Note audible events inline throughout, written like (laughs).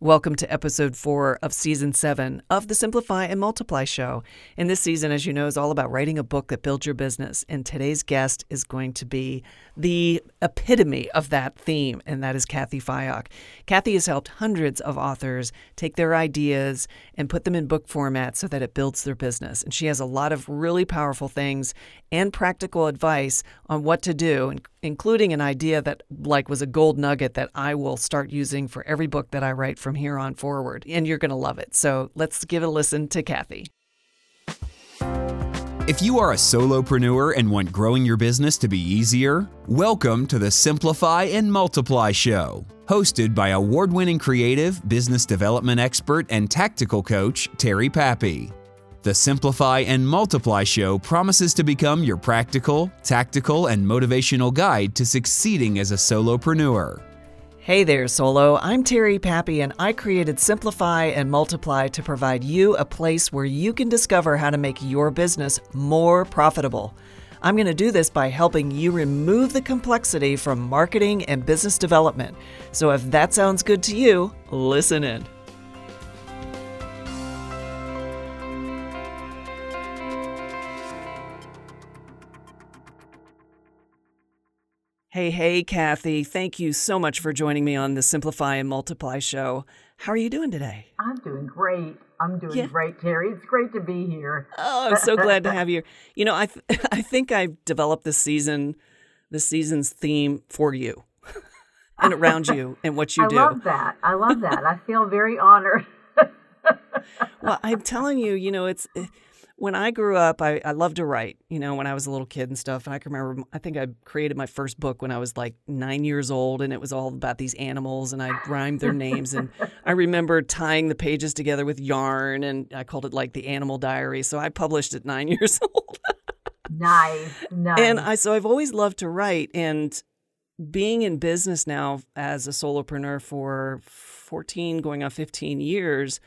Welcome to episode four of season seven of the Simplify and Multiply show. And this season, as you know, is all about writing a book that builds your business. And today's guest is going to be the epitome of that theme, and that is Cathy Fyock. Cathy has helped hundreds of authors take their ideas and put them in book format so that it builds their business. And she has a lot of really powerful things and practical advice on what to do, including an idea that like was a gold nugget that I will start using for every book that I write from here on forward. And you're going to love it. So let's give a listen to Cathy. If you are a solopreneur and want growing your business to be easier, welcome to the Simplify and Multiply Show, hosted by award winning creative, business development expert, and tactical coach, Terry Pappy. The Simplify and Multiply Show promises to become your practical, tactical, and motivational guide to succeeding as a solopreneur. Hey there, Solo. I'm Terry Pappy, and I created Simplify and Multiply to provide you a place where you can discover how to make your business more profitable. I'm going to do this by helping you remove the complexity from marketing and business development. So if that sounds good to you, listen in. Hey, hey, Cathy. Thank you so much for joining me on the Simplify and Multiply show. How are you doing today? I'm doing great. I'm doing yeah. great, Terry. It's great to be here. Oh, I'm so glad to (laughs) have you. You know, I th- (laughs) I think I've developed this season, this season's theme for you (laughs) and around you and what you I do. I love that. I love that. I feel very honored. well, I'm telling you, you know, it's eh, when I grew up, I, I loved to write, you know, when I was a little kid and stuff. And I can remember, I think I created my first book when I was like nine years old, and it was all about these animals, and I rhymed their names. And (laughs) I remember tying the pages together with yarn, and I called it like the Animal Diary. So I published at nine (laughs) years old. nice, nice. And I, so I've always loved to write. And being in business now as a solopreneur for 14, going on 15 years,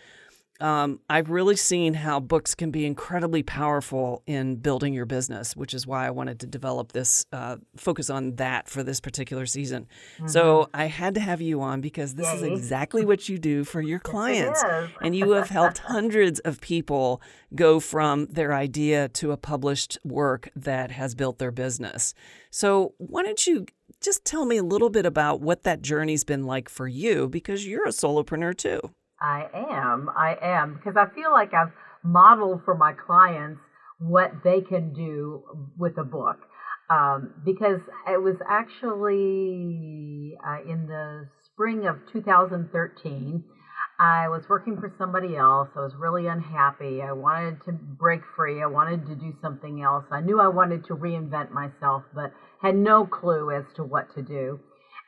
um, I've really seen how books can be incredibly powerful in building your business, which is why I wanted to develop this uh, focus on that for this particular season. Mm-hmm. So I had to have you on because this is exactly what you do for your (laughs) clients. and you have helped hundreds of people go from their idea to a published work that has built their business. So why don't you just tell me a little bit about what that journey's been like for you because you're a solopreneur too. I am. I am. Because I feel like I've modeled for my clients what they can do with a book. Um, because it was actually uh, in the spring of 2013. I was working for somebody else. I was really unhappy. I wanted to break free. I wanted to do something else. I knew I wanted to reinvent myself, but had no clue as to what to do.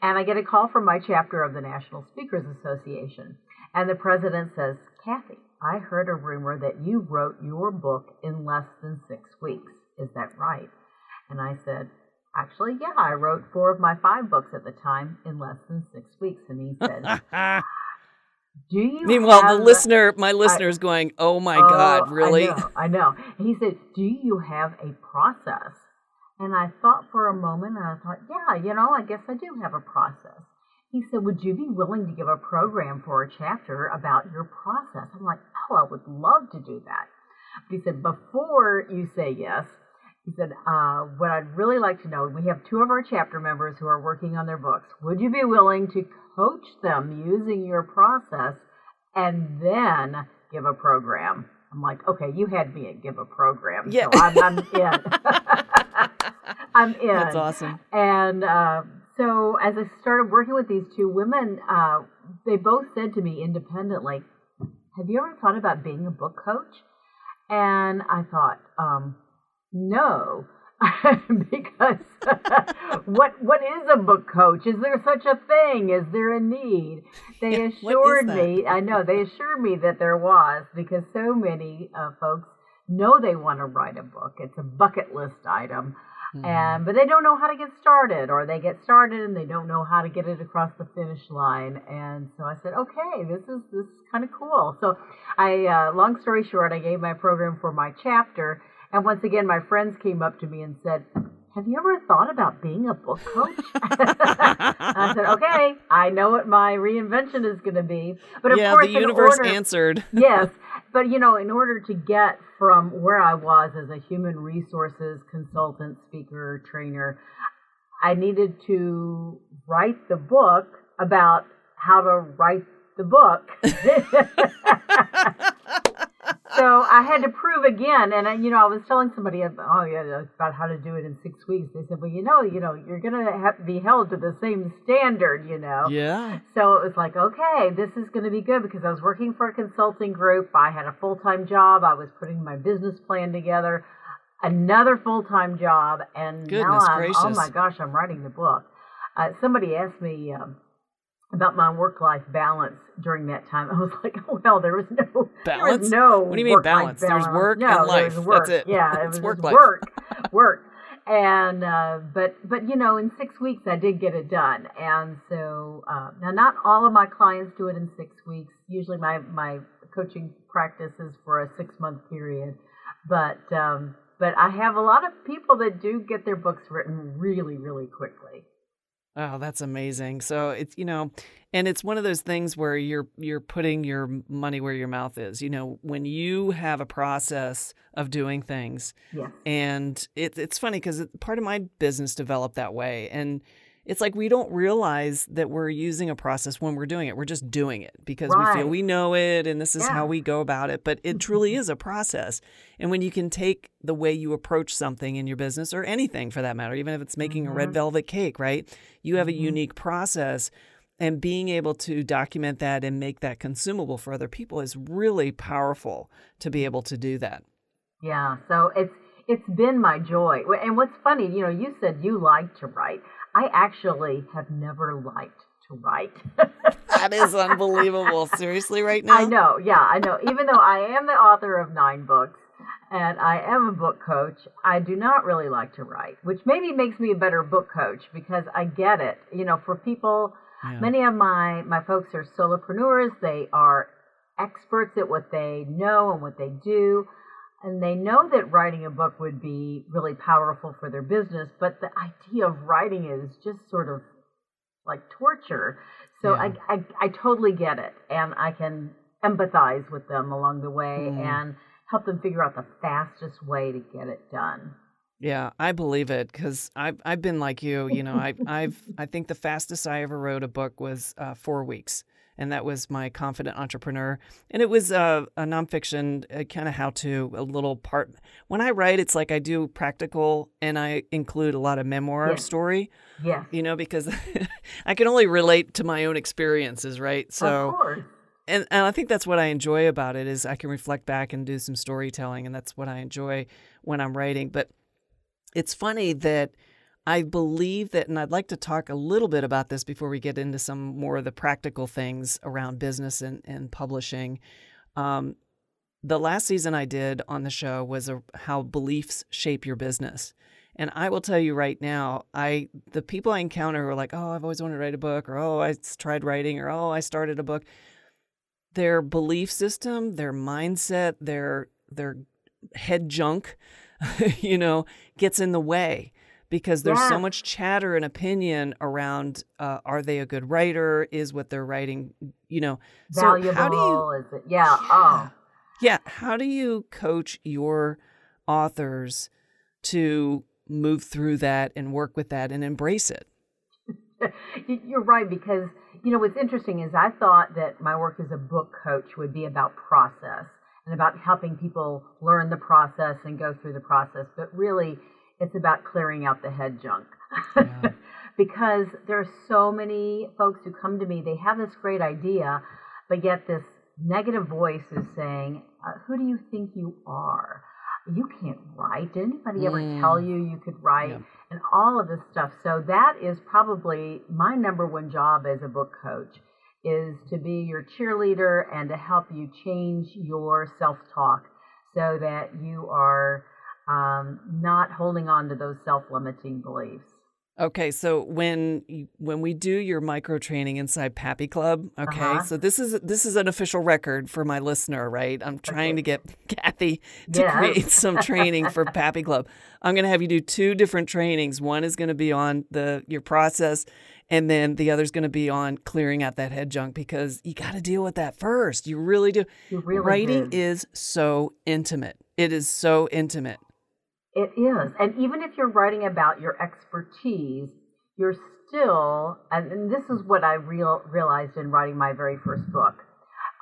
And I get a call from my chapter of the National Speakers Association. And the president says, Cathy, I heard a rumor that you wrote your book in less than six weeks. Is that right? And I said, Actually, yeah, I wrote four of my five books at the time in less than six weeks. And he said, (laughs) Do you Meanwhile, the listener, my listener is going, Oh my oh, God, really? I know, I know. He said, Do you have a process? And I thought for a moment and I thought, Yeah, you know, I guess I do have a process. He said, Would you be willing to give a program for a chapter about your process? I'm like, Oh, I would love to do that. But he said, Before you say yes, he said, uh, What I'd really like to know, we have two of our chapter members who are working on their books. Would you be willing to coach them using your process and then give a program? I'm like, okay, you had me at give a program, yeah. so I'm, I'm in. (laughs) (laughs) I'm in. That's awesome. And uh, so as I started working with these two women, uh, they both said to me independently, "Have you ever thought about being a book coach?" And I thought, um, no, (laughs) because (laughs) what what is a book coach? Is there such a thing? Is there a need? They (laughs) assured me. I know they assured me that there was because so many uh, folks know they want to write a book. It's a bucket list item. Mm-hmm. And but they don't know how to get started, or they get started and they don't know how to get it across the finish line. And so I said, okay, this is this is kind of cool. So I, uh, long story short, I gave my program for my chapter, and once again, my friends came up to me and said, have you ever thought about being a book coach? (laughs) I said, okay, I know what my reinvention is going to be. But of yeah, course, the universe order, answered. yes. But, you know, in order to get from where I was as a human resources consultant, speaker, trainer, I needed to write the book about how to write the book. (laughs) (laughs) so I had to prove again, and I, you know, I was telling somebody, oh yeah, about how to do it in six weeks. They said, well, you know, you know, you're gonna have to be held to the same standard, you know. Yeah. So it was like, okay, this is going to be good because I was working for a consulting group. I had a full time job. I was putting my business plan together, another full time job, and Goodness now I'm, gracious. oh my gosh, I'm writing the book. Uh, somebody asked me. Um, about my work life balance during that time. I was (laughs) like, oh well, there was no balance. Was no what do you mean balance? balance? There's work no, and life. Work. That's it. Yeah, (laughs) it was work, work, work, And uh, but but you know, in six weeks I did get it done. And so uh, now, not all of my clients do it in six weeks. Usually, my my coaching practice is for a six month period. But um, but I have a lot of people that do get their books written really really quickly. Oh, that's amazing. So it's you know, and it's one of those things where you're you're putting your money where your mouth is. You know, when you have a process of doing things, yeah. and it's it's funny because part of my business developed that way, and it's like we don't realize that we're using a process when we're doing it. We're just doing it because right. we feel we know it and this is yeah. how we go about it. But it truly is a process. And when you can take the way you approach something in your business or anything for that matter, even if it's making mm-hmm. a red mm-hmm. velvet cake, right? You have a mm-hmm. unique process. And being able to document that and make that consumable for other people is really powerful to be able to do that. Yeah. So it's it's been my joy. And what's funny, you know, you said you like to write. I actually have never liked to write. (laughs) that is (laughs) unbelievable. Seriously, right now? I know. Yeah, I know. Even though I am the author of nine books and I am a book coach, I do not really like to write, which maybe makes me a better book coach because I get it. You know, for people, yeah. many of my my folks are solopreneurs. They are experts at what they know and what they do and they know that writing a book would be really powerful for their business, but the idea of writing is just sort of like torture. So yeah. I, I, I totally get it, and I can empathize with them along the way mm. and help them figure out the fastest way to get it done. Yeah, I believe it because I've I've been like you. You know, I I've (laughs) I think the fastest I ever wrote a book was uh, four weeks and that was my confident entrepreneur. And it was uh, a nonfiction uh, kind of how to a little part when i write it's like i do practical and i include a lot of memoir yes. story yeah. you know because (laughs) i can only relate to my own experiences right? So and, and i think that's what i enjoy about it is i can reflect back and do some storytelling and that's what i enjoy when i'm writing. But it's funny that I believe that, and I'd like to talk a little bit about this before we get into some more of the practical things around business and, and publishing. Um, the last season I did on the show was a, how beliefs shape your business. And I will tell you right now, I the people I encounter who are like, "Oh, I've always wanted to write a book," or "Oh, I tried writing," or "Oh, I started a book." Their belief system, their mindset, their their head junk, (laughs) you know, gets in the way because there's yeah. so much chatter and opinion around uh, are they a good writer? Is what they're writing you know? Valuable, so how do you is it? yeah, yeah. oh. Yeah how do you coach your authors to move through that and work with that and embrace it? (laughs) You're right because you know what's interesting is i thought that my work as a book coach would be about process and about helping people learn the process and go through the process but really it's about clearing out the head junk. Yeah. (laughs) because there are so many folks who come to me, they have this great idea, but yet this negative voice is saying, uh, Who do you think you are? You can't write. Did anybody mm. ever tell you you could write? Yeah. And all of this stuff. So that is probably my number one job as a book coach is to be your cheerleader and to help you change your self-talk so that you are um, not holding on to those self limiting beliefs. Okay, so when you, when we do your micro training inside Pappy Club, okay, Uh-huh. so this is this is an official record for my listener, right? I'm trying to get (laughs) Cathy to Yes. create (laughs) some training for Pappy Club. I'm going to have you do two different trainings. One is going to be on the your process, and then the other is going to be on clearing out that head junk because you got to deal with that first. You really do. You really Writing do. is so intimate. It is so intimate. It is. And even if you're writing about your expertise, you're still, and, this is what I real, realized in writing my very first book.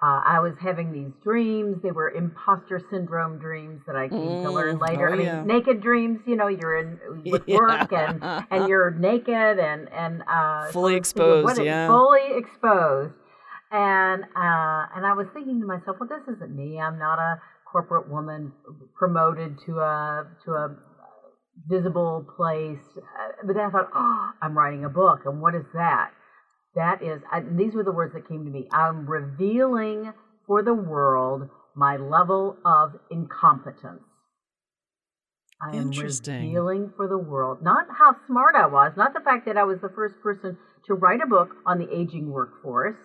Uh, I was having these dreams. They were imposter syndrome dreams that I came to learn Mm, later. oh, I mean, yeah. naked dreams. You know, you're in (laughs) with Yeah. work and and you're naked and and uh, Fully I was thinking, what exposed, is- yeah. fully exposed. And uh, and I was thinking to myself, well, this isn't me. I'm not a corporate woman promoted to a to a visible place. But then I thought, oh, I'm writing a book, and what is that? That is, I, these were the words that came to me. I'm revealing for the world my level of incompetence. I am Interesting. revealing for the world not how smart I was, not the fact that I was the first person to write a book on the aging workforce.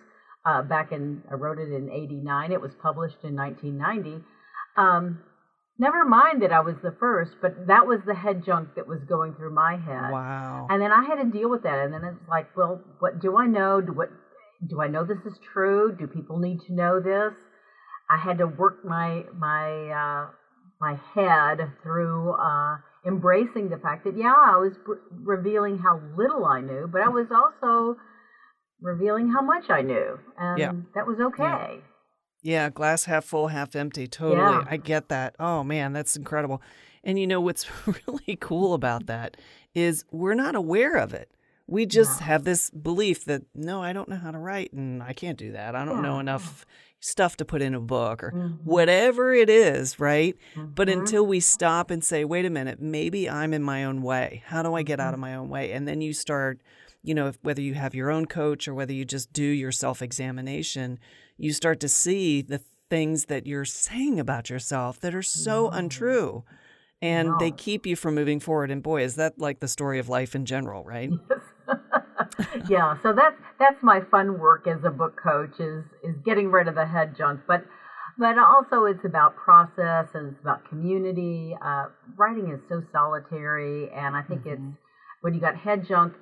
Uh, back in, I wrote it in '89. It was published in 1990. Um, never mind that I was the first, but that was the head junk that was going through my head. Wow. And then I had to deal with that. And then it's like, well, what do I know? Do what do I know this is true? Do people need to know this? I had to work my my uh, my head through uh, embracing the fact that yeah, I was revealing how little I knew, but I was also revealing how much I knew, and Yeah. that was okay. Yeah, glass half full, half empty. Totally. Yeah. I get that. Oh man, that's incredible. And you know what's (laughs) really cool about that is we're not aware of it. We just No. have this belief that no, I don't know how to write and I can't do that. I don't know enough stuff to put in a book or Mhm. whatever it is, right? But Mhm. until we stop and say, wait a minute, maybe I'm in my own way. How do I get Mm-hmm. out of my own way? And then you start, you know, if, whether you have your own coach or whether you just do your self examination, you start to see the things that you're saying about yourself that are so untrue. And they keep you from moving forward. And boy, is that like the story of life in general, right? (laughs) yeah, so that's that's my fun work as a book coach is is getting rid of the head junk, but but also it's about process and it's about community. Uh, writing is so solitary, and I think it's when you got head junk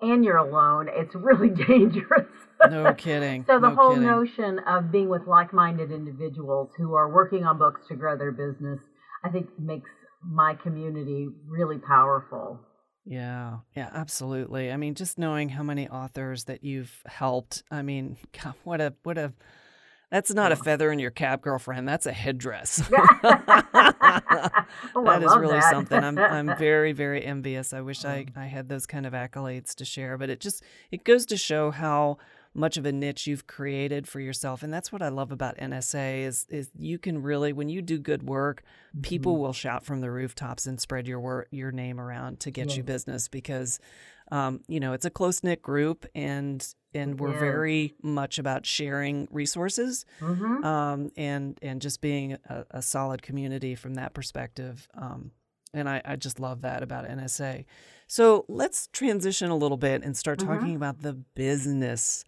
and you're alone, it's really (laughs) dangerous. No (laughs) kidding. So the no whole kidding. notion of being with like-minded individuals who are working on books to grow their business, I think makes my community really powerful. Yeah, yeah, absolutely. I mean, just knowing how many authors that you've helped. I mean, (laughs) God, what a what a that's not a feather in your cap, girlfriend. That's a headdress. (laughs) Oh, that is really that. something. I'm I'm very very envious. I wish I Mm. I had those kind of accolades to share, but it just it goes to show how much of a niche you've created for yourself and that's what I love about NSA is is you can really when you do good work people Mm-hmm. will shout from the rooftops and spread your wor- your name around to get you business because um, you know it's a close knit group and and we're Yes. very much about sharing resources Mhm. um, and and just being a, a solid community from that perspective. Um, and I, I just love that about NSA. So let's transition a little bit and start Mm-hmm. talking about the business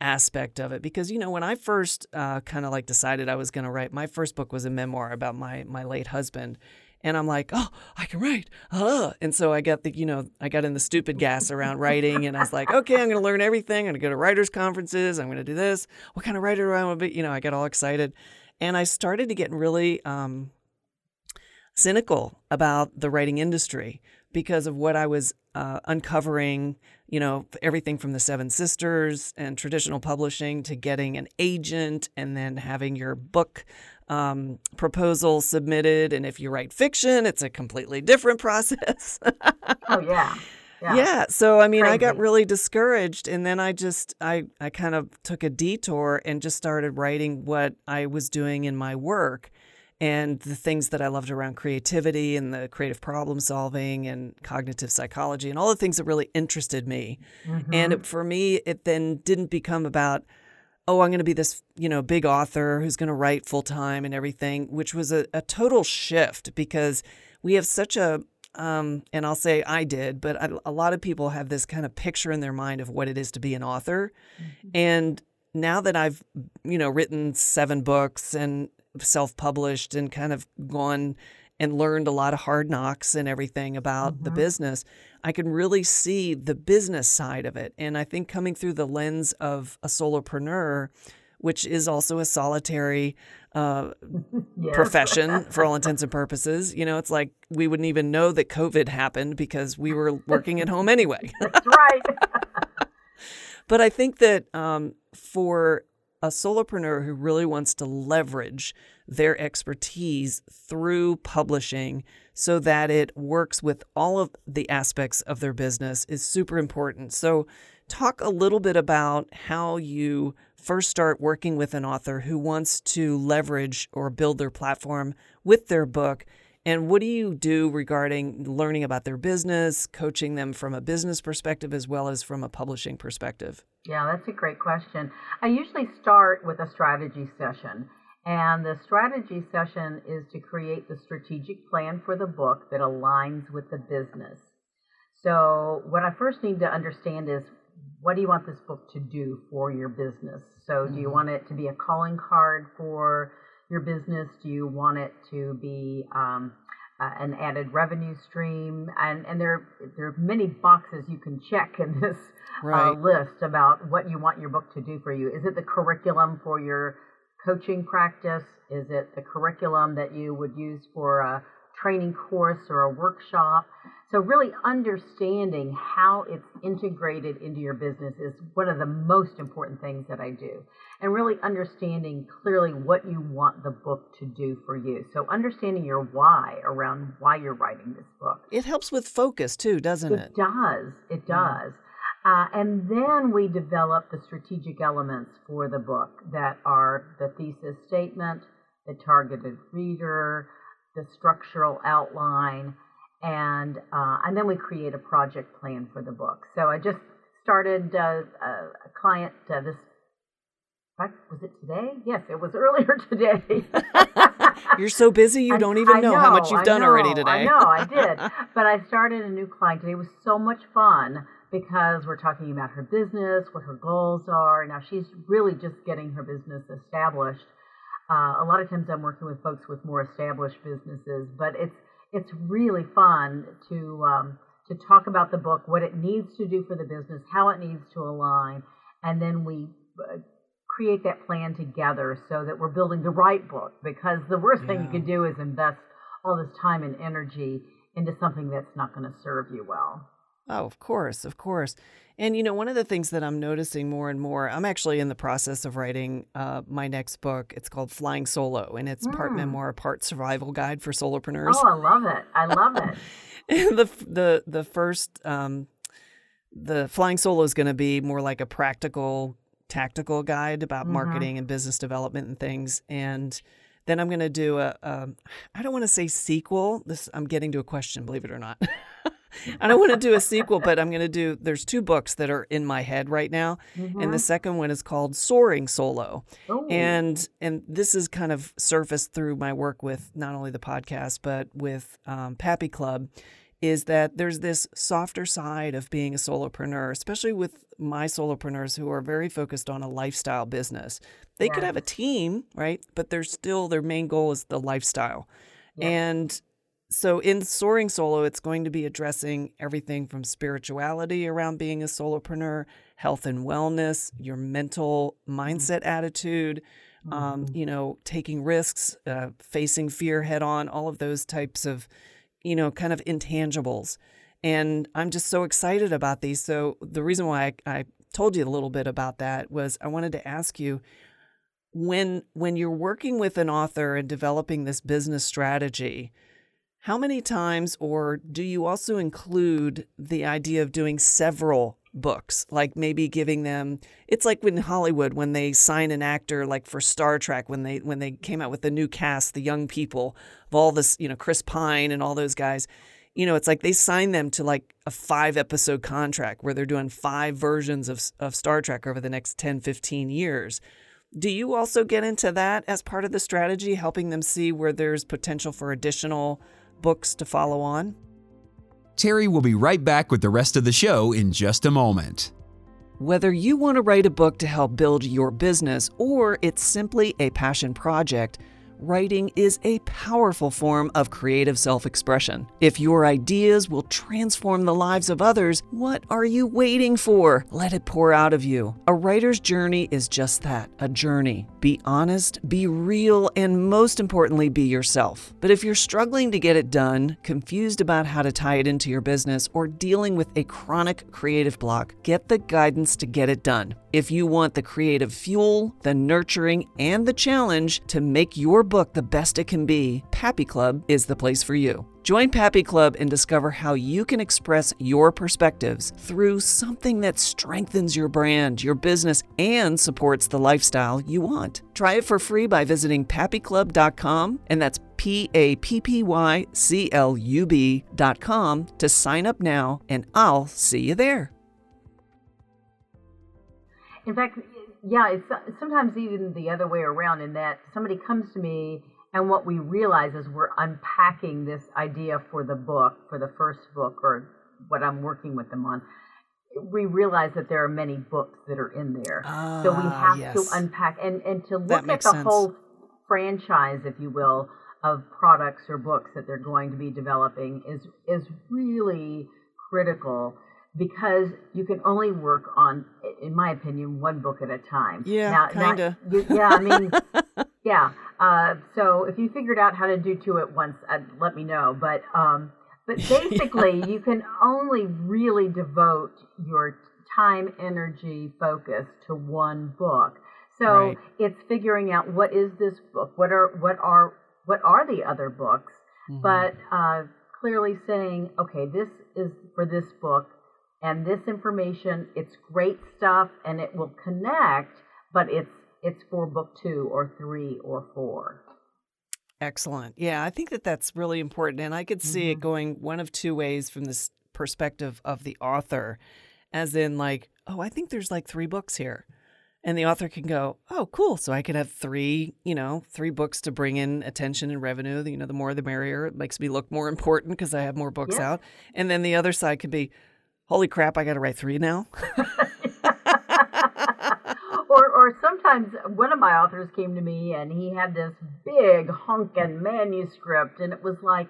aspect of it because you know when I first uh, kind of like decided I was going to write my first book was a memoir about my my late husband and I'm like oh I can write uh. and so I got the you know I got in the stupid gas around writing and I was like okay I'm going to learn everything I'm going to go to writers conferences I'm going to do this what kind of writer do I want to be you know I got all excited and I started to get really um, cynical about the writing industry because of what I was uh, uncovering, you know, everything from the Seven Sisters and traditional publishing to getting an agent and then having your book um, proposal submitted. And if you write fiction, it's a completely different process. Oh yeah. (laughs) Yeah. So I mean, I got really discouraged, and then I just I I kind of took a detour and just started writing what I was doing in my work, and the things that I loved around creativity and the creative problem solving and cognitive psychology and all the things that really interested me. Mm-hmm. And it, for me, it then didn't become about oh, I'm going to be this, you know, big author who's going to write full time and everything, which was a, a total shift because we have such a um, and I'll say I did, but I, a lot of people have this kind of picture in their mind of what it is to be an author. Mm-hmm. And now that I've, you know, written seven books and self published and kind of gone and learned a lot of hard knocks and everything about mm-hmm. the business, I can really see the business side of it. And I think coming through the lens of a solopreneur, which is also a solitary uh, (laughs) yes. profession for all intents and purposes. You know, it's like we wouldn't even know that COVID happened because we were working at home anyway. That's (laughs) right. (laughs) but I think that um, for a solopreneur who really wants to leverage their expertise through publishing so that it works with all of the aspects of their business is super important. So, talk a little bit about how you first start working with an author who wants to leverage or build their platform with their book. And what do you do regarding learning about their business, coaching them from a business perspective as well as from a publishing perspective? Yeah, that's a great question. I usually start with a strategy session. And the strategy session is to create the strategic plan for the book that aligns with the business. So, what I first need to understand is what do you want this book to do for your business? So, mm-hmm. do you mm-hmm. want it to be a calling card for your business? Do you want it to be um, uh, an added revenue stream? And and there there are many boxes you can check in this uh, right. uh, list about what you want your book to do for you. Is it the curriculum for your coaching practice? Is it the curriculum that you would use for a training course or a workshop? So, really understanding how it's integrated into your business is one of the most important things that I do. And really understanding clearly what you want the book to do for you. So, understanding your why around why you're writing this book. It helps with focus too, doesn't it? It does. It does. Uh, and then we develop the strategic elements for the book that are the thesis statement, the targeted reader, the structural outline, and uh, and then we create a project plan for the book. So I just started uh, a client uh, this. Was it today? Yes, it was (laughs) earlier today. (laughs) You're so busy, you don't even know, know, how much you've I done know, already today. I know, I did. (laughs) but I started a new client today. It was so much fun because we're talking about her business, what her goals are. Now she's really just getting her business established. Uh, a lot of times I'm working with folks with more established businesses, but it's it's really fun to um, to talk about the book, what it needs to do for the business, how it needs to align, and then we uh, create that plan together so that we're building the right book. Because the worst yeah. thing you can do is invest all this time and energy into something that's not going to serve you well. Oh, of course, of course. And you know, one of the things that I'm noticing more and more, I'm actually in the process of writing uh, my next book. It's called Flying Solo, and it's mm. part memoir, part survival guide for solopreneurs. Oh, I love it! I love it. (laughs) the the the first um, the Flying Solo is going to be more like a practical, tactical guide about mm-hmm. marketing and business development and things, and then I'm going to do a, a I don't want to say sequel. This I'm getting to a question, believe it or not. (laughs) I don't want to do a sequel, but I'm going to do. There's two books that are in my head right now, mm-hmm. and the mm-hmm. second one is called Soaring Solo, Ooh. and and this is kind of surfaced through my work with not only the podcast but with um, Pappy Club, is that there's this softer side of being a solopreneur, especially with my solopreneurs who are very focused on a lifestyle business. They could have a team, right? But they're still their main goal is the lifestyle. And so in Soaring Solo, it's going to be addressing everything from spirituality around being a solopreneur, health and wellness, your mental mm-hmm. mindset attitude, um, mm-hmm. you know, taking risks, uh, facing fear head on, all of those types of, you know, kind of intangibles. And I'm just so excited about these. So the reason why I, I told you a little bit about that was I wanted to ask you when when you're working with an author and developing this business strategy how many times, or do you also include the idea of doing several books, like maybe giving them? It's like in Hollywood when they sign an actor, like for Star Trek, when they when they came out with the new cast, the young people of all this, you know, Chris Pine and all those guys. You know, it's like they sign them to like a five episode contract where they're doing five versions of, of Star Trek over the next 10, 15 years. Do you also get into that as part of the strategy, helping them see where there's potential for additional books to follow on? Terry will be right back with the rest of the show in just a moment. Whether you want to write a book to help build your business or it's simply a passion project, writing is a powerful form of creative self expression. If your ideas will transform the lives of others, what are you waiting for? Let it pour out of you. A writer's journey is just that a journey. Be honest, be real, and most importantly, be yourself. But if you're struggling to get it done, confused about how to tie it into your business, or dealing with a chronic creative block, get the guidance to get it done. If you want the creative fuel, the nurturing, and the challenge to make your book the best it can be, Pappy Club is the place for you. Join Pappy Club and discover how you can express your perspectives through something that strengthens your brand, your business, and supports the lifestyle you want. Try it for free by visiting pappyclub.com, and that's P A P P Y C L U B.com to sign up now, and I'll see you there. In fact, yeah, it's sometimes even the other way around in that somebody comes to me and what we realize is we're unpacking this idea for the book, for the first book or what I'm working with them on. We realize that there are many books that are in there. so we Ah, have yes. to unpack and, and to look at the sense. whole franchise, if you will, of products or books that they're going to be developing is is really critical because you can only work on, in my opinion, one book at a time. Yeah, now, kinda. yeah, I mean, (laughs) yeah. Uh, so if you figured out how to do two at once, uh, let me know. But um, but (laughs) basically, you can only really devote your time, energy, focus to one book. So Right. it's figuring out what is this book, what are what are what are the other books, Mm-hmm. but uh, clearly saying, okay, this is for this book, and this information, it's great stuff, and it will connect, but it's it's for book two or three or four. Excellent. Yeah, I think that that's really important. And I could see it mm-hmm. going one of two ways from this perspective of the author, as in, like, oh, I think there's like three books here. And the author can go, oh, cool. So I could have three, you know, three books to bring in attention and revenue. You know, the more the merrier. It makes me look more (laughs) important because I have more books Yeah. out. And then the other side could be, holy crap, I got to write three now. (laughs) (laughs) or, or sometimes one of my authors came to me and he had this big honkin' manuscript, and it was like,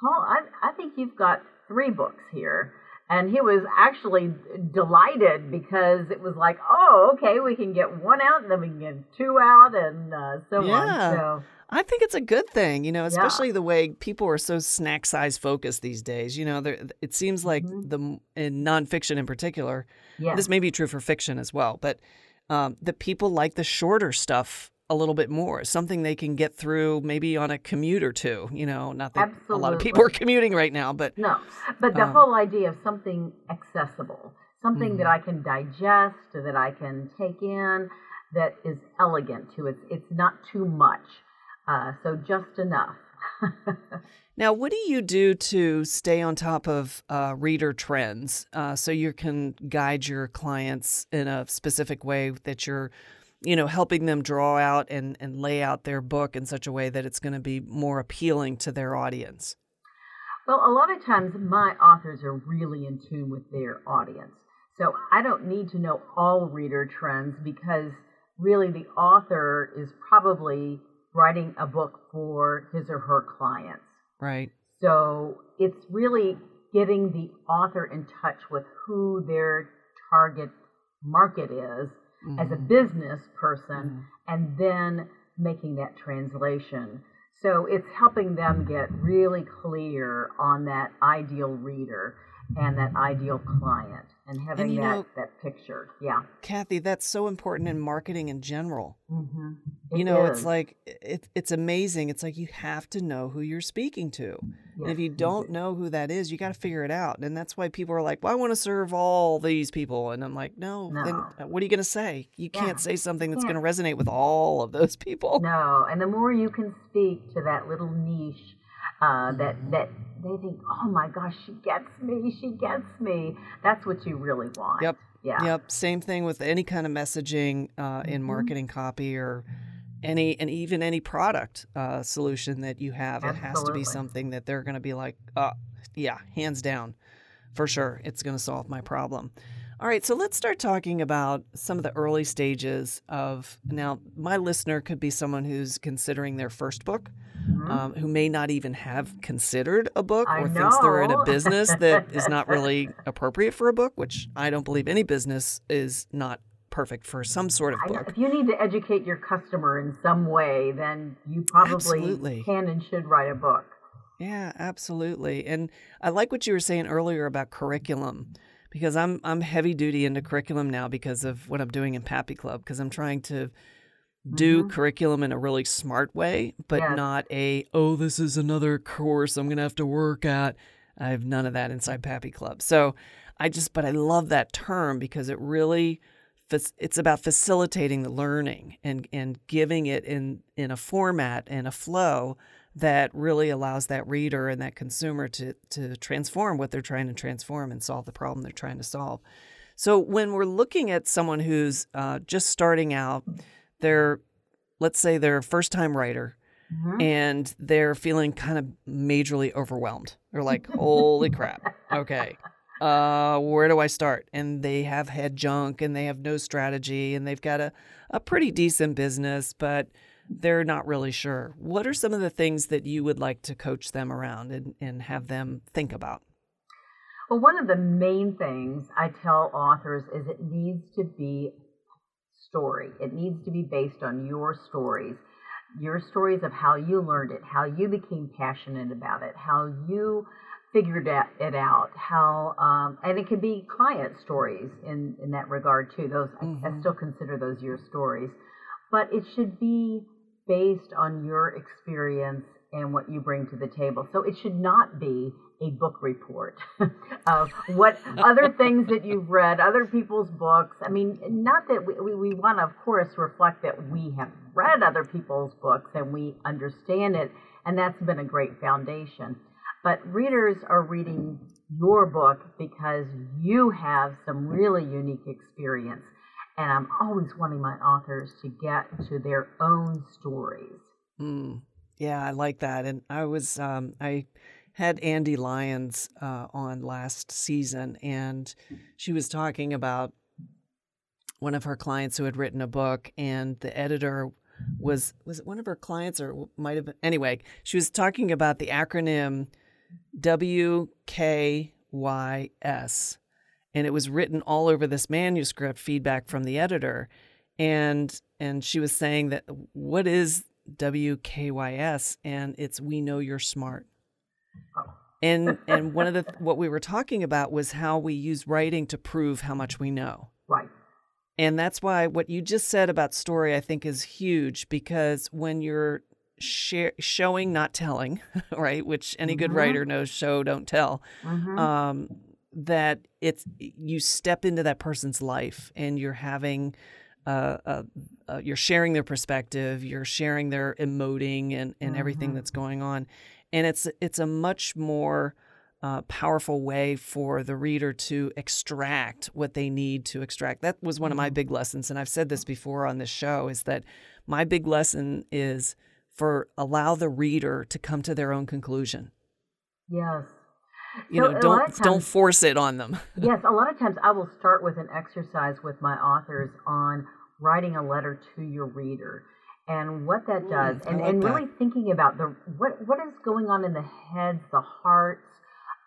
Paul, I, I think you've got three books here. And he was actually delighted because it was like, oh, okay, we can get one out and then we can get two out and uh, so Yeah. on. So, I think it's a good thing, you know, especially the way people are so snack size focused these days. You know, there- it seems like the in nonfiction in particular, yeah. this may be true for fiction as well, but um, the people like the shorter stuff a little bit more, something they can get through maybe on a commute or two. You know, not that a lot of people are commuting right now, but No, but the Um, whole idea of something accessible, something that I can digest, that I can take in, that is elegant too. It's it's not too much, uh, so just enough. (laughs) Now, what do you do to stay on top of uh, reader trends uh, so you can guide your clients in a specific way that you're, you know, helping them draw out and, and lay out their book in such a way that it's going to be more appealing to their audience? Well, a lot of times my authors are really in tune with their audience. So I don't need to know all reader trends because really the author is probably writing a book for his or her clients. Right. So it's really getting the author in touch with who their target market is as a Mhm. business person Mhm. and then making that translation. So it's helping them get really clear on that ideal reader and that ideal client and having you that, know- that picture. Yeah. Cathy, that's so important in marketing in general. Mm-hmm. you know, it's like it, it's amazing. It's like you have to know who you're speaking to. And if you don't know who that is, you got to figure it out. And that's why people are like, well, I want to serve all these people. And I'm like, no, No. uh, what are you going to say? You Yeah, can't say something that's going to resonate with all of those people. No, and the more you can speak to that little niche uh, that that they think, oh my gosh, she gets me, she gets me. That's what you really want. Yep. Yeah. Yep. Same thing with any kind of messaging uh, in Mhm. marketing copy or any, and even any product uh, solution that you have. It has to be something that they're going to be like, uh, yeah, hands down, for sure, it's going to solve my problem. All right, so let's start talking about some of the early stages of. Now, my listener could be someone who's considering their first book, mm-hmm. um, who may not even have considered a book I or know. thinks they're in a business that is not (laughs) really appropriate for a book, which I don't believe any business is not perfect for some sort of book. If you need to educate your customer in some way, then you probably absolutely. can and should write a book. Yeah, absolutely. And I like what you were saying earlier about curriculum because I'm I'm heavy duty into curriculum now because of what I'm doing in Pappy Club because I'm trying to do mm-hmm. curriculum in a really smart way, but yes. not a oh this is another course I'm gonna have to work at. I have none of that inside Pappy Club. So I just but I love that term because it really it's about facilitating the learning and and giving it in in a format and a flow that really allows that reader and that consumer to to transform what they're trying to transform and solve the problem they're trying to solve. So when we're looking at someone who's uh, just starting out, they're let's say they're a first time writer. Mm-hmm. And they're feeling kind of majorly overwhelmed. They're like, (laughs) "Holy crap! Okay, uh, where do I start? And they have head junk and they have no strategy and they've got a, a pretty decent business, but they're not really sure. What are some of the things that you would like to coach them around and, and have them think about? Well, one of the main things I tell authors is it needs to be story. It needs to be based on your stories, your stories of how you learned it, how you became passionate about it, how you figured it out, how, um, and it can be client stories in, in that regard too. Those, mm-hmm. I, I still consider those your stories, but it should be based on your experience and what you bring to the table. So it should not be a book report (laughs) of what other things that you've read, other people's books. I mean, not that we, we, we want to, of course, reflect that we have read other people's books and we understand it, and that's been a great foundation. But readers are reading your book because you have some really unique experience and I'm always wanting my authors to get to their own stories. Mm, yeah, I like that. And I was, um, I had Andy Lyons uh, on last season, and she was talking about one of her clients who had written a book, and the editor was was it one of her clients or might have been anyway. She was talking about the acronym WKYS and it was written all over this manuscript feedback from the editor and and she was saying that what is WKYS and it's we know you're smart. And and one of the what we were talking about was how we use writing to prove how much we know. Right. And that's why what you just said about story I think is huge because when you're share, showing not telling, (laughs) right, which any good mm-hmm. writer knows show don't tell. Mm-hmm. Um, that it's you step into that person's life and you're having uh, uh, uh, you're sharing their perspective you're sharing their emoting and, and mm-hmm. everything that's going on and it's it's a much more uh, powerful way for the reader to extract what they need to extract. That was one of my mm-hmm. big lessons and i've said this before on this show is that my big lesson is for allow the reader to come to their own conclusion. Yes. You so know don't times, don't force it on them. (laughs) Yes a lot of times i will start with an exercise with my authors on writing a letter to your reader and what that does mm, and, like and that. really thinking about the what what is going on in the heads the hearts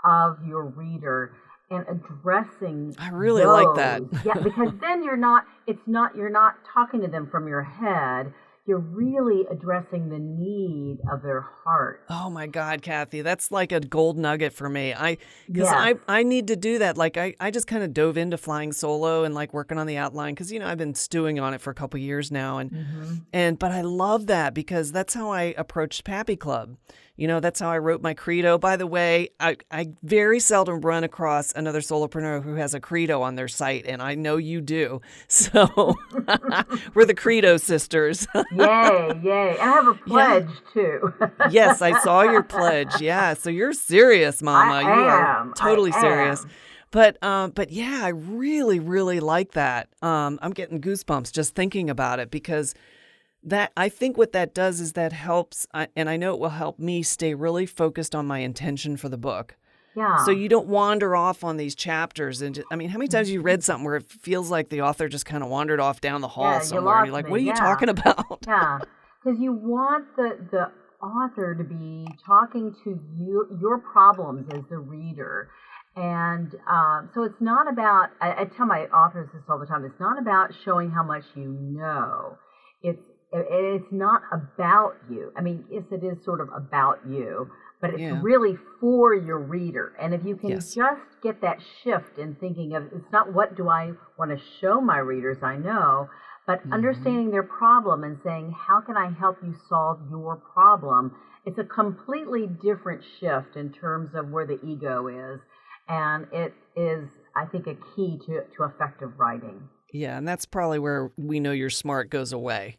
of your reader and addressing I really those. like that. yeah, because (laughs) then you're not it's not you're not talking to them from your head you're really addressing the need of their heart. Oh my God, Cathy, that's like a gold nugget for me. I because yes. I I need to do that. Like I I just kind of dove into flying solo and like working on the outline because you know I've been stewing on it for a couple years now and mm-hmm. and but I love that because that's how I approached Pappy Club. You know, that's how I wrote my credo. By the way, I, I very seldom run across another solopreneur who has a credo on their site, and I know you do. (laughs) So (laughs) we're the credo sisters. (laughs) yay, yay. I have a pledge yeah. too. yes, I saw your pledge. Yeah. So you're serious, Mama. I you am. are totally I serious. Am. But um, but yeah, I really, really like that. Um, I'm getting goosebumps just thinking about it because that I think what that does is that helps, and I know it will help me stay really focused on my intention for the book. Yeah. So you don't wander off on these chapters and just, I mean, how many times you read (laughs) something where it feels like the author just kind of wandered off down the hall Yeah, you somewhere and you're like, what are you yeah. talking (laughs) about? yeah, because you want the the author to be talking to you your problems as the reader, and um, so it's not about. I, I tell my authors this all the time. It's not about showing how much you know. It's it- it's not about you. I mean, yes, it is sort of about you, but it's Yeah. really for your reader. And if you can Yes. just get that shift in thinking of it's not what do I want to show my readers I know, but Mm-hmm. understanding their problem and saying, how can I help you solve your problem? It's a completely different shift in terms of where the ego is. And it is, I think, a key to, to effective writing. Yeah, and that's probably where we know you're smart goes away.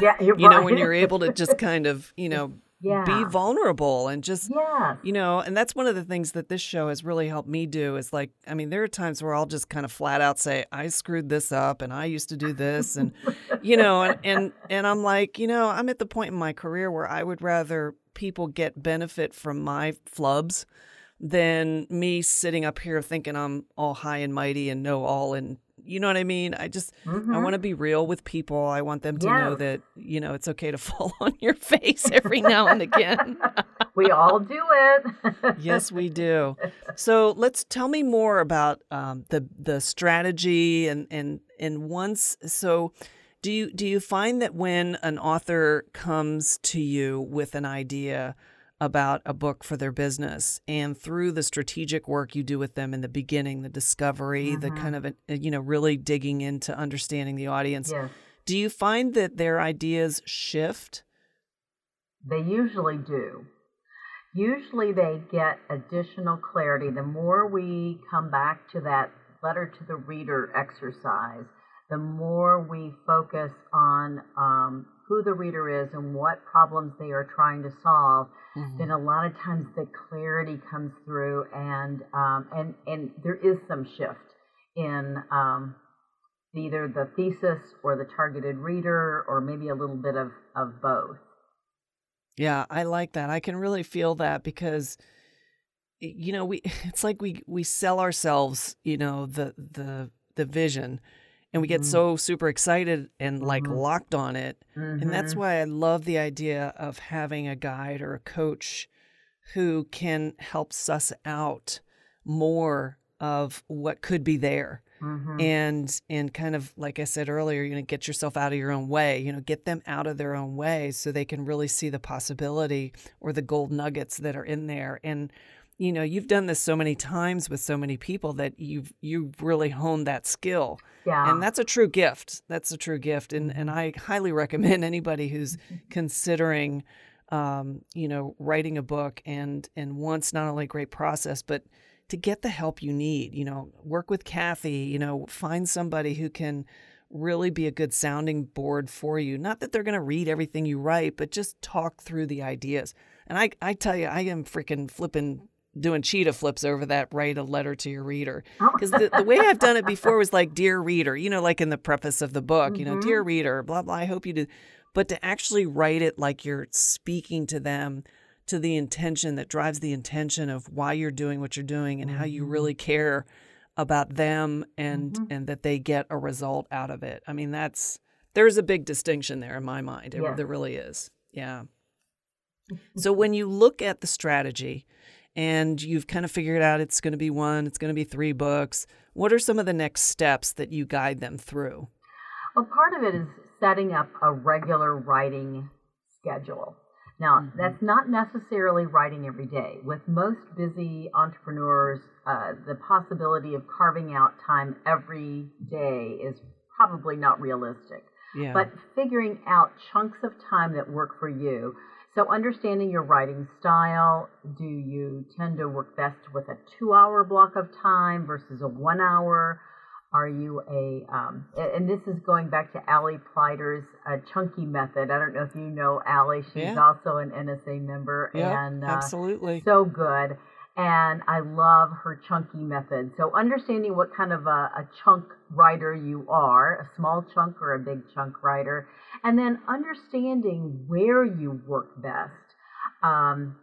Yeah, (laughs) you're you know, when you're able to just (laughs) kind of, you know, Yeah. be vulnerable and just Yes. you know, and that's one of the things that this show has really helped me do is like, I mean, there are times where I'll just kind of flat out say, I screwed this up and I used to do this and (laughs) you know, and and, and I'm like, you know, I'm at the point in my career where I would rather people get benefit from my flubs than me sitting up here thinking I'm all high and mighty and know all and you know what I mean? I just I want to be real with people. I want them to know that, you know, it's okay to (laughs) fall on your face every now and again. (laughs) we all do it. yes, we (laughs) do. So let's tell me more about um, the the strategy and and and once. So, do you do you find that when an author comes to you with an idea about a book for their business, and through the strategic work you do with them in the beginning, the discovery, the kind of uh, you know really digging into understanding the audience, yes. do you find that their ideas shift? They usually do. Usually they get additional clarity. The more we come back to that letter to the reader exercise, the more we focus on um, who the reader is and what problems they are trying to solve, then a lot of times the clarity comes through, and um, and and there is some shift in um, either the thesis or the targeted reader, or maybe a little bit of of both. Yeah, I like that. I can really feel that because you know, we (laughs) it's like we we sell ourselves, you know, the the the vision and we get Mhm. so super excited and like Mhm. locked on it. And that's Mhm. why I love the idea of having a guide or a coach who can help suss out more of what could be there Mhm. and and kind of like I said earlier, you know, get yourself out of your own way. You know, get them out of their own way so they can really see the possibility or the gold nuggets that are in there. And you know, you've done this so many times with so many people that you've you've really honed that skill. yeah. And that's a true gift. That's a true gift. And and I highly recommend anybody who's considering um, you know, writing a book and and wants not only a great process, but to get the help you need. You know, work with Cathy, you know, find somebody who can really be a good sounding board for you. Not that they're going to read everything you write, but just talk through the ideas. And I, I tell you, I am freaking flipping doing cheetah flips over that write a letter to your reader Oh. because the, the way i've done it before was like dear reader you know like in the preface of the book you know Mhm. dear reader blah blah i hope you do but to actually write it like you're speaking to them to the intention that drives the intention of why you're doing what you're doing and how you Mhm. really care about them and Mhm. and that they get a result out of it i mean that's there's a big distinction there in my mind It- Yes. there really is yeah (laughs) so when you look at the strategy and you've kind of figured out it's going to be one, it's going to be three books, what are some of the next steps that you guide them through? Well, part of it is setting up a regular writing schedule. Now, Mhm. that's not necessarily writing every day. With most busy entrepreneurs, uh, the possibility of carving out time every day is probably not realistic. Yeah. but figuring out chunks of time that work for you. So, understanding your writing style. Do you tend to work best with a two hour block of time versus a one hour? Are you a, um, and this is going back to Allie Pleiter's uh, chunky method. I don't know if you know Allie. She's Yeah. also an NSA member. yeah, and uh, absolutely. so good. And I love her chunky method. So understanding what kind of a, a chunk writer you are, a small chunk or a big chunk writer, and then understanding where you work best. Um,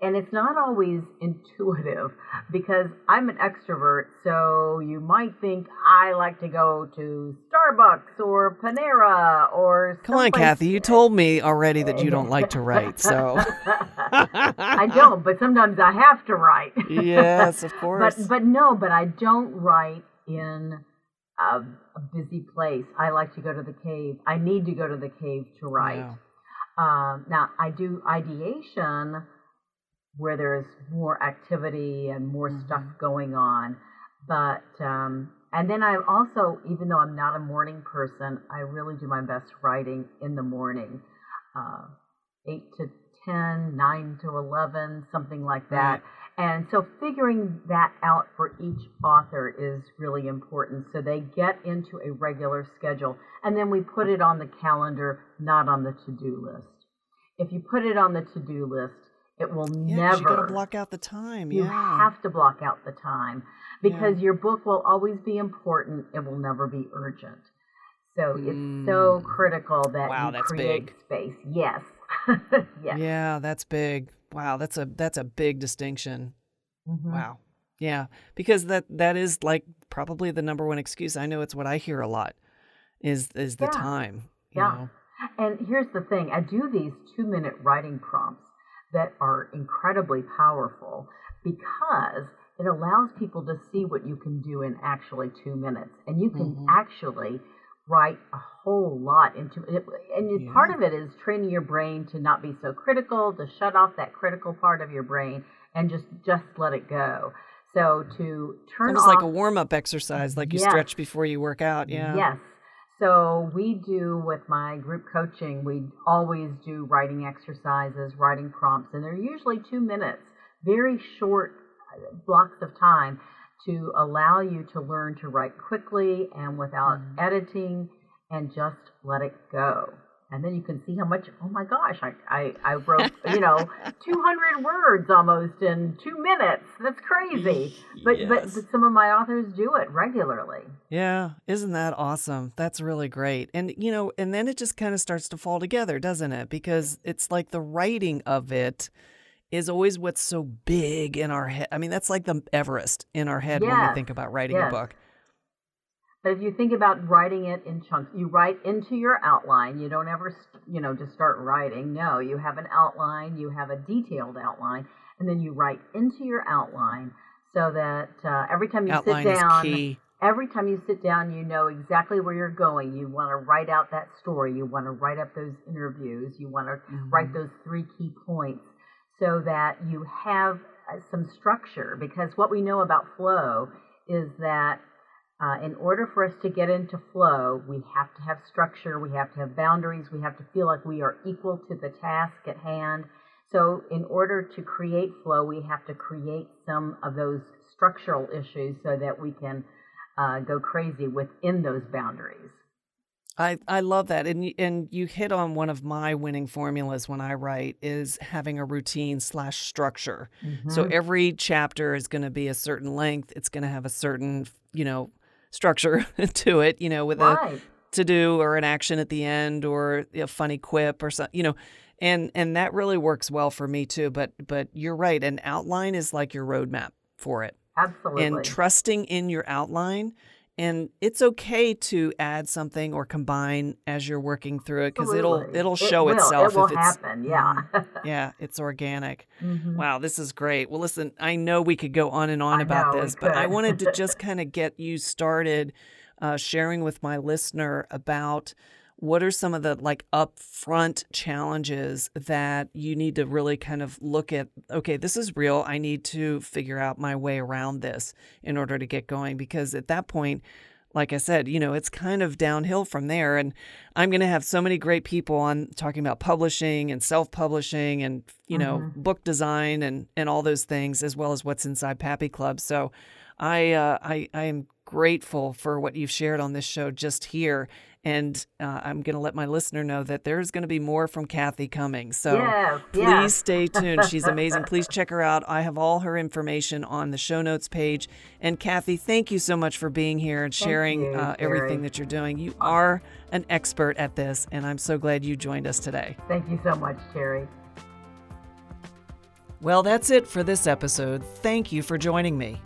and it's not always intuitive because I'm an extrovert. So you might think I like to go to Starbucks or Panera or. Come on, Cathy. You told me already that you don't like to write, so. (laughs) I don't, but sometimes I have to write. yes, of (laughs) course. But but no, but I don't write in a, a busy place. I like to go to the cave. I need to go to the cave to write. Um, now I do ideation where there's more activity and more Mm-hmm. stuff going on. But um, and then I also, even though I'm not a morning person, I really do my best writing in the morning, uh, eight to 10, 9 to eleven, something like that. And so figuring that out for each author is really important. So they get into a regular schedule, and then we put it on the calendar, not on the to-do list. If you put it on the to-do list, it will Yeah, 'cause never. you got to block out the time. You yeah. have to block out the time because your book will always be important. It will never be urgent. So it's so critical that Mm. Wow, you that's create big. space. Yes. (laughs) yes. Yeah, that's big. Wow, that's a that's a big distinction. Mhm. Wow. Yeah, because that that is like probably the number one excuse. I know it's what I hear a lot is is the Yeah. time. You Yeah. know? And here's the thing I do these two minute writing prompts that are incredibly powerful because it allows people to see what you can do in actually two minutes. And you can Mhm. actually write a whole lot into it. And you- part of it is training your brain to not be so critical, to shut off that critical part of your brain and just just let it go. So to turn Almost off like a warm up exercise, like you Yes. stretch before you work out. Yeah. Yes. So we do with my group coaching, we always do writing exercises, writing prompts, and they're usually two minutes, very short uh, blocks of time to allow you to learn to write quickly and without Mm-hmm. editing and just let it go. And then you can see how much, oh my gosh, I, I, I wrote, (laughs) you know, 200 words almost in two minutes. That's crazy. But, but, Yes. but some of my authors do it regularly. Yeah, isn't that awesome? That's really great. And you know, and then it just kind of starts to fall together, doesn't it? Because it's like the writing of it is always what's so big in our head. I mean, that's like the Everest in our head when we think about writing a book. But if you think about writing it in chunks, you write into your outline. You don't ever, you know, just start writing. No, you have an outline, you have a detailed outline, and then you write into your outline so that uh, every time you Outline sit down, every time you sit down, you know exactly where you're going. You want to write out that story. You want to write up those interviews. You want to write Mm-hmm. those three key points so that you have uh, some structure. Because what we know about flow is that uh, in order for us to get into flow, we have to have structure, we have to have boundaries, we have to feel like we are equal to the task at hand. So, in order to create flow, we have to create some of those structural issues so that we can uh, go crazy within those boundaries. I, I love that. And, and you hit on one of my winning formulas when I write is having a routine slash structure. So every chapter is going to be a certain length. It's going to have a certain, you know, structure (laughs) to it, you know, with a to do or an action at the end or a funny quip or something, you know. And and that really works well for me too, but but you're right, an outline is like your roadmap for it. Absolutely. And trusting in your outline and it's okay to add something or combine as you're working through it because it'll it'll show will. itself It will if it's Mm-hmm. happen. Yeah. yeah, it's organic. Mhm. Wow, this is great. Well, listen, I know we could go on and on I about know, this, but I wanted to (laughs) just kind of get you started uh, sharing with my listener about what are some of the like upfront challenges that you need to really kind of look at. Okay, this is real. I need to figure out my way around this in order to get going because at that point, like I said, you know, it's kind of downhill from there. And I'm going to have so many great people on talking about publishing and self publishing and, you know, book design and, and all those things, as well as what's inside Pappy Club. So I, uh, I, I am grateful for what you've shared on this show just here. And uh, I'm going to let my listener know that there's going to be more from Cathy coming. So Yes, please yes. stay tuned. (laughs) She's amazing. Please check her out. I have all her information on the show notes page. And Cathy, thank you so much for being here and sharing you, uh, everything that you're doing. You are an expert at this, and I'm so glad you joined us today. Thank you so much, Terry. Well, that's it for this episode. Thank you for joining me.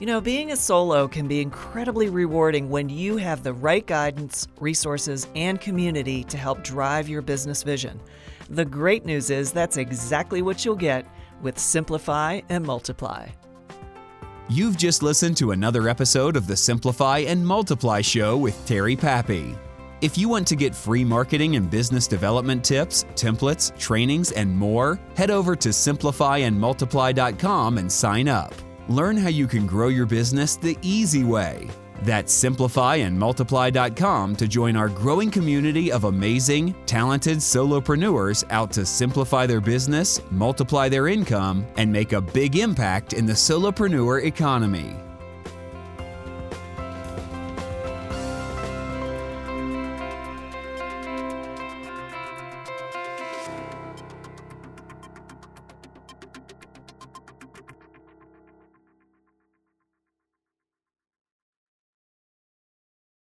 You know, being a solo can be incredibly rewarding when you have the right guidance, resources, and community to help drive your business vision. The great news is that's exactly what you'll get with Simplify and Multiply. You've just listened to another episode of the Simplify and Multiply Show with Terry Pappy. If you want to get free marketing and business development tips, templates, trainings, and more, head over to simplifyandmultiply.com and sign up. Learn how you can grow your business the easy way. That's simplifyandmultiply.com to join our growing community of amazing, talented solopreneurs out to simplify their business, multiply their income, and make a big impact in the solopreneur economy.